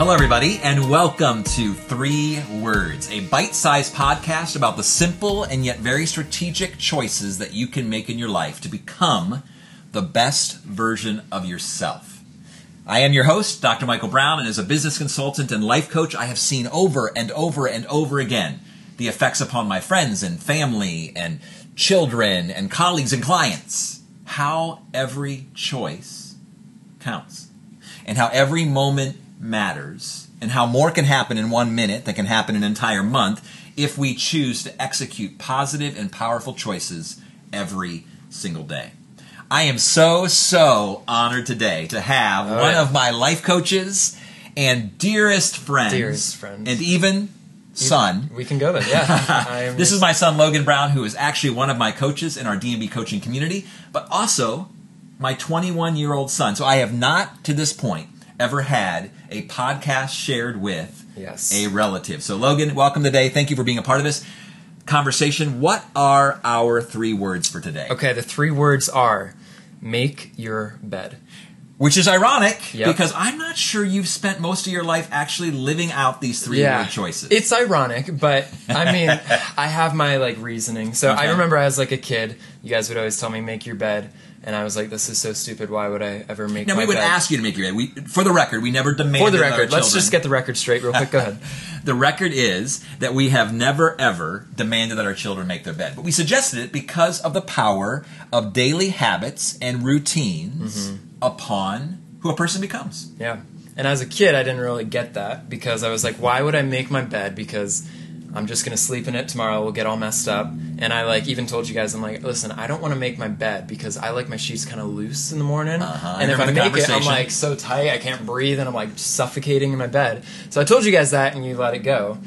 Hello, everybody, and welcome to Three Words, a bite sized podcast about the simple and yet very strategic choices that you can make in your life to become the best version of yourself. I am your host, Dr. Michael Brown, and as a business consultant and life coach, I have seen over and over and over again the effects upon my friends and family and children and colleagues and clients. How every choice counts, and how every moment matters, and how more can happen in one minute than can happen in an entire month if we choose to execute positive and powerful choices every single day. I am so, so honored today to have All one right. of my life coaches and dearest friends, Dearest friends. and even son. We can go there. Yeah. This is my son Logan Brown, who is actually one of my coaches in our DMB coaching community, but also my 21 year old son. So I have not, to this point, ever had a podcast shared with Yes. a relative. So Logan, welcome today. Thank you for being a part of this conversation. What are our three words for today? Okay, the three words are make your bed. Which is ironic Yep. because I'm not sure you've spent most of your life actually living out these three yeah. word choices. It's ironic, but I mean, I have my like reasoning. So Okay. I remember as like a kid, you guys would always tell me make your bed, and I was like, this is so stupid. Why would I ever make now my we would bed? ask you to make your bed. We, for the record, we never demanded For the record, let's just get the record straight real quick. Go ahead. The record is that we have never ever demanded that our children make their bed, but we suggested it because of the power of daily habits and routines Mm-hmm. upon who a person becomes. Yeah. And as a kid, I didn't really get that because I was like, why would I make my bed? Because I'm just gonna sleep in it tomorrow. We'll get all messed up. And I like even told you guys, I'm like, listen, I don't want to make my bed because I like my sheets kind of loose in the morning. Uh-huh, I And if I make it, I'm like so tight, I can't breathe, and I'm like suffocating in my bed. So I told you guys that, and you let it go.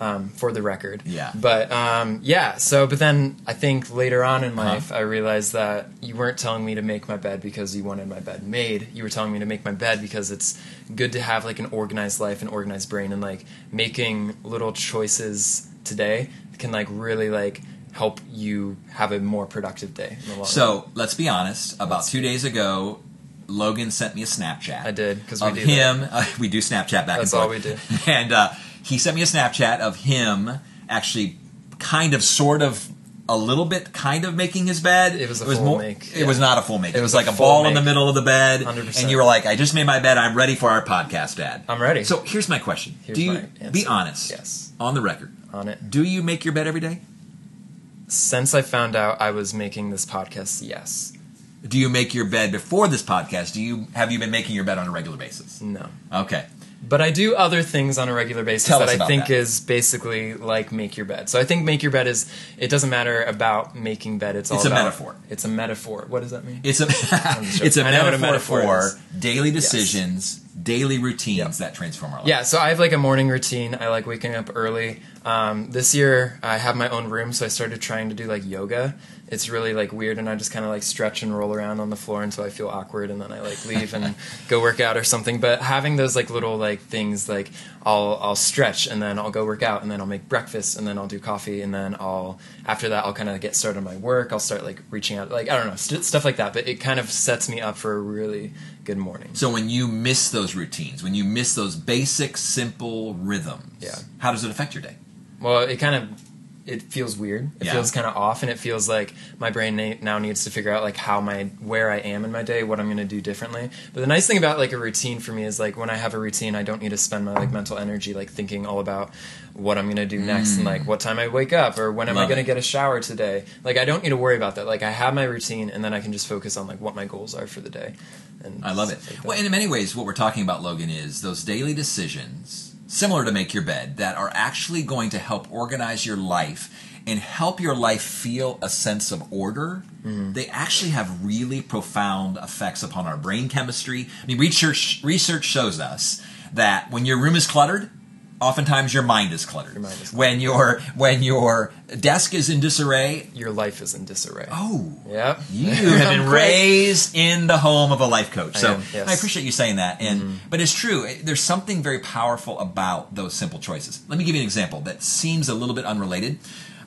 Um, for the record, Yeah. But um, yeah, so but then I think later on in life, I realized that you weren't telling me to make my bed because you wanted my bed made. You were telling me to make my bed because it's good to have like an organized life, an organized brain, and like making little choices today can like really like help you have a more productive day. In the long run. So let's be honest. About Let's two days ago, Logan sent me a Snapchat. I did because we of do him. Uh, we do Snapchat back That's and forth. That's all we do. And uh, he sent me a Snapchat of him actually, kind of, sort of, a little bit, kind of making his bed. It was a full make, It yeah. was not a full make. It, It was, was like a ball in the middle of the bed, 100%. and you were like, "I just made my bed. I'm ready for our podcast, Dad." I'm ready. So here's my question: Here's Do you my answer. be honest? Yes. On the record, on it. do you make your bed every day? Since I found out I was making this podcast, yes. Do you make your bed before this podcast? Do you have you been making your bed on a regular basis? No. Okay. But I do other things on a regular basis Tell that I think that. is basically like make your bed. So I think make your bed is it doesn't matter about making bed. It's all It's a about- metaphor. It's a metaphor. What does that mean? It's a it's a joking. I know what metaphor, a metaphor for daily decisions, daily routines Yep. that transform our life. Yeah, so I have like a morning routine. I like waking up early. Um, this year I have my own room, so I started trying to do like yoga. It's really like weird, and I just kind of like stretch and roll around on the floor until I feel awkward, and then I like leave and go work out or something. But having those like little like things, like I'll I'll stretch, and then I'll go work out, and then I'll make breakfast, and then I'll do coffee, and then I'll after that I'll kind of get started on my work. I'll start like reaching out, like I don't know st- stuff like that. But it kind of sets me up for a really good morning. So when you miss those routines, when you miss those basic, simple rhythms, Yeah. how does it affect your day? Well, it kind of it feels weird. It Yeah. feels kind of off, and it feels like my brain na- now needs to figure out like how my where I am in my day, what I'm going to do differently. But the nice thing about like a routine for me is like when I have a routine, I don't need to spend my like mental energy like thinking all about what I'm going to do next and like mm. what time I wake up or when am I going to get a shower today. Like I don't need to worry about that. Like I have my routine, and then I can just focus on like what my goals are for the day. And I love it. like Well, that. in many ways, what we're talking about, Logan, is those daily decisions, similar to make your bed, that are actually going to help organize your life and help your life feel a sense of order. Mm-hmm. They actually have really profound effects upon our brain chemistry. I mean, research research shows us that when your room is cluttered, oftentimes your mind is cluttered. Your mind is cluttered. When your when your desk is in disarray, your life is in disarray. oh, yeah. you have been raised in the home of a life coach. I So am, yes. I appreciate you saying that. And mm-hmm. but it's true. Eh, there's something very powerful about those simple choices. Let me give you an example that seems a little bit unrelated.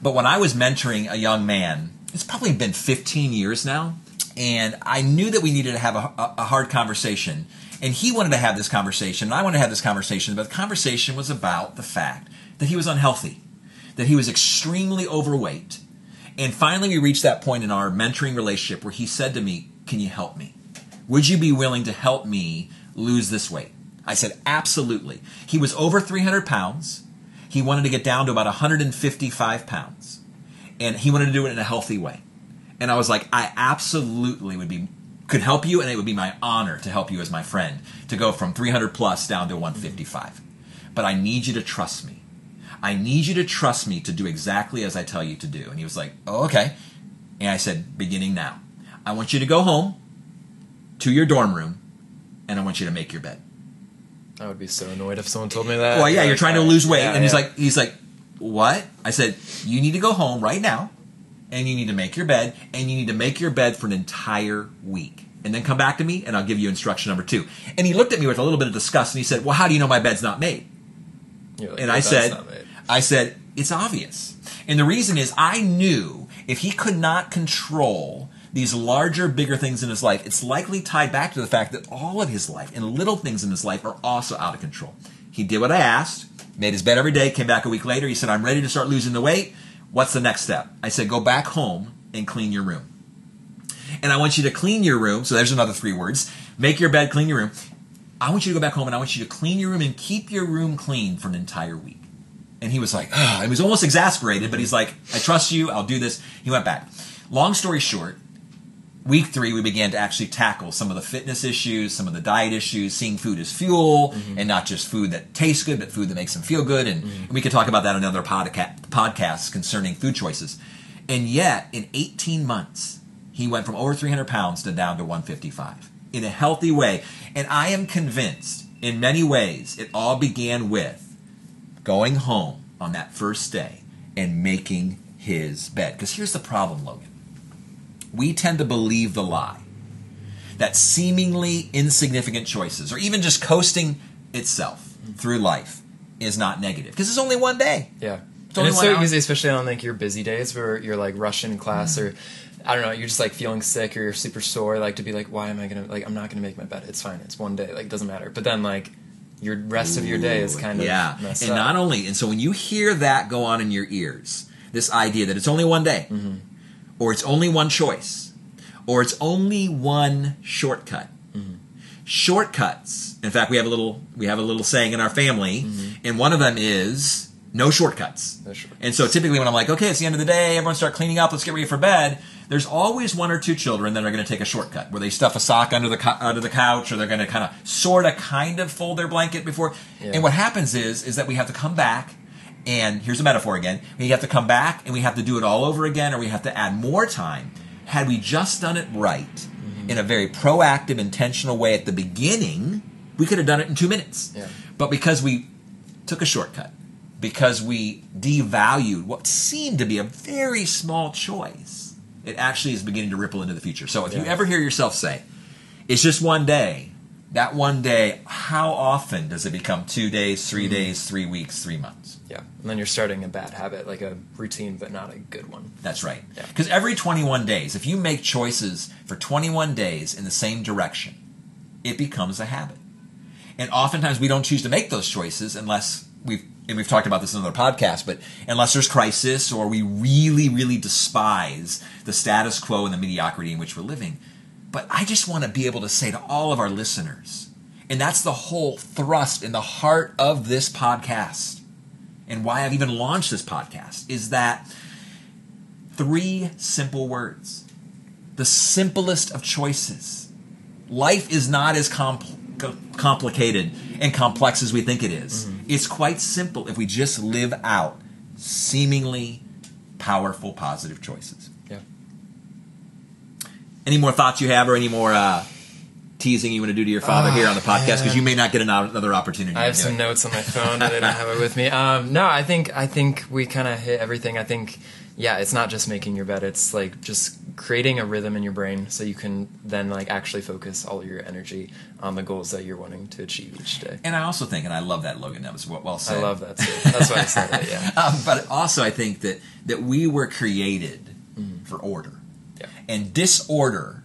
But when I was mentoring a young man, it's probably been 15 years now. and I knew that we needed to have a, a hard conversation. And he wanted to have this conversation, and I wanted to have this conversation, but the conversation was about the fact that he was unhealthy, that he was extremely overweight. And finally, we reached that point in our mentoring relationship where he said to me, Can you help me? Would you be willing to help me lose this weight? I said, Absolutely. He was over 300 pounds. He wanted to get down to about 155 pounds. And he wanted to do it in a healthy way. And I was like, I absolutely would be could help you and it would be my honor to help you as my friend to go from 300 plus down to 155. But I need you to trust me. I need you to trust me to do exactly as I tell you to do. And he was like, Oh, okay. And I said, beginning now. I want you to go home to your dorm room and I want you to make your bed. I would be so annoyed if someone told me that. Well, yeah, you're trying to lose weight, yeah, and he's yeah. like, he's like, what? I said, you need to go home right now, and you need to make your bed, and you need to make your bed for an entire week, and then come back to me, and I'll give you instruction number two. And he looked at me with a little bit of disgust, and he said, well, how do you know my bed's not made? Like, And I said, made." I said, it's obvious. And the reason is I knew if he could not control these larger, bigger things in his life, it's likely tied back to the fact that all of his life and little things in his life are also out of control. He did what I asked, made his bed every day, came back a week later. He said, I'm ready to start losing the weight. What's the next step? I said, go back home and clean your room. And I want you to clean your room. So there's another three words. Make your bed, clean your room. I want you to go back home and I want you to clean your room and keep your room clean for an entire week. And he was like, oh, he was almost exasperated, but he's like, I trust you, I'll do this. He went back. Long story short, week three, we began to actually tackle some of the fitness issues, some of the diet issues, seeing food as fuel, mm-hmm. and not just food that tastes good, but food that makes them feel good. And, and we could talk about that in another podca- podcast concerning food choices. And yet, in 18 months, he went from over 300 pounds to down to 155 in a healthy way. And I am convinced, in many ways, it all began with going home on that first day and making his bed. Because here's the problem, Logan. We tend to believe the lie that seemingly insignificant choices, or even just coasting itself through life, is not negative. Because it's only one day. Yeah. It's and it's so hour. easy, especially on like your busy days where you're like rushing class or I don't know, you're just like feeling sick or you're super sore, like to be like, why am I gonna like I'm not gonna make my bed. It's fine. It's one day. Like it doesn't matter. But then like your rest of your day is kind of yeah. and up. not only, and so when you hear that go on in your ears, this idea that it's only one day, Mm-hmm. Or it's only one choice, or it's only one shortcut. Mm-hmm. Shortcuts. In fact, we have a little we have a little saying in our family, Mm-hmm. and one of them is no shortcuts. No shortcuts. And so typically when I'm like, okay, it's the end of the day, everyone start cleaning up, let's get ready for bed. There's always one or two children that are going to take a shortcut where they stuff a sock under the co- under the couch, or they're going to kind of sort of kind of fold their blanket before. Yeah. And what happens is is that we have to come back. And here's a metaphor again. We have to come back and we have to do it all over again, or we have to add more time. Had we just done it right Mm-hmm. in a very proactive, intentional way at the beginning, we could have done it in two minutes. Yeah. But because we took a shortcut, because we devalued what seemed to be a very small choice, it actually is beginning to ripple into the future. So if you ever hear yourself say, it's just one day, that one day, how often does it become two days, 3 mm-hmm. days, three weeks, three months? Yeah. And then you're starting a bad habit, like a routine but not a good one. That's right. Yeah. Because every 21 days, if you make choices for 21 days in the same direction, it becomes a habit. And oftentimes we don't choose to make those choices unless we've and we've talked about this in another podcast, but unless there's crisis or we really, really despise the status quo and the mediocrity in which we're living. But I just want to be able to say to all of our listeners, and that's the whole thrust in the heart of this podcast, and why I've even launched this podcast, is that three simple words. The simplest of choices. Life is not as compl- complicated and complex as we think it is. Mm-hmm. It's quite simple if we just live out seemingly powerful, positive choices. Any more thoughts you have, or any more uh, teasing you want to do to your father here on the podcast? Because you may not get another opportunity. I have some it. notes on my phone, but I don't have it with me. Um, no, I think I think we kind of hit everything. I think, yeah, it's not just making your bed. It's like just creating a rhythm in your brain so you can then like actually focus all your energy on the goals that you're wanting to achieve each day. And I also think, and I love that, Logan. That was well said. I love that too. That's why I said it. Yeah. Um, but also, I think that that we were created for order, and disorder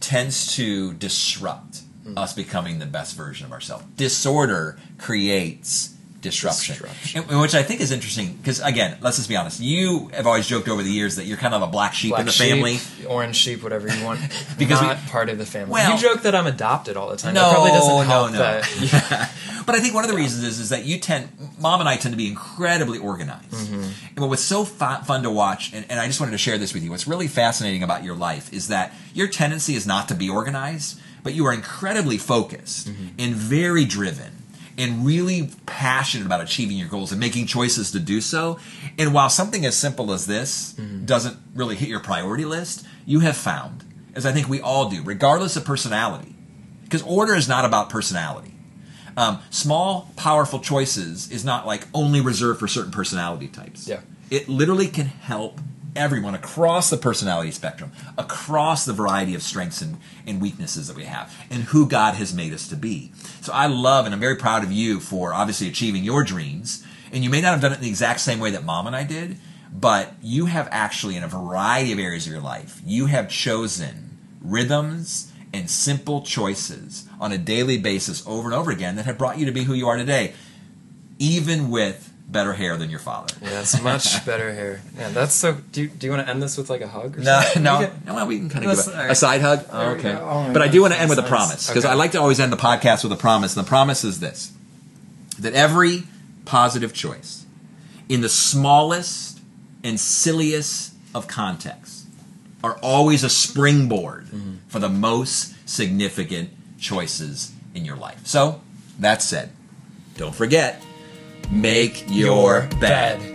tends to disrupt mm. us becoming the best version of ourselves. Disorder creates disruption, Disruption. And- which I think is interesting because again, let's just be honest. You have always joked over the years that you're kind of a black sheep Black in the sheep, family. orange sheep, whatever you want. Because we- not part of the family. Well- you joke that I'm adopted all the time. No, that probably doesn't no, help no. that. But I think one of the reasons is is that you tend, mom and I tend to be incredibly organized. Mm-hmm. And what was so fu- fun to watch, and, and I just wanted to share this with you. What's really fascinating about your life is that your tendency is not to be organized, but you are incredibly focused Mm-hmm. and very driven. And really passionate about achieving your goals and making choices to do so. And while something as simple as this Mm-hmm. doesn't really hit your priority list, you have found, as I think we all do, regardless of personality, because order is not about personality. Um, small, powerful choices is not like only reserved for certain personality types. Yeah. It literally can help everyone across the personality spectrum, across the variety of strengths and, and weaknesses that we have, and who God has made us to be. So I love and I'm very proud of you for obviously achieving your dreams. And you may not have done it in the exact same way that mom and I did, but you have actually, in a variety of areas of your life, you have chosen rhythms and simple choices on a daily basis over and over again that have brought you to be who you are today, even with better hair than your father. Yeah, it's much better hair. Yeah, that's so. Do you, do you want to end this with like a hug? Or No, something? no, You get- no. Well, we can kind of give a, all a side hug. There we okay. Oh my but I do want to end with a promise because okay. I like to always end the podcast with a promise, and the promise is this: that every positive choice, in the smallest and silliest of contexts, are always a springboard Mm-hmm. for the most significant choices in your life. So, that said, don't forget, make your, bed.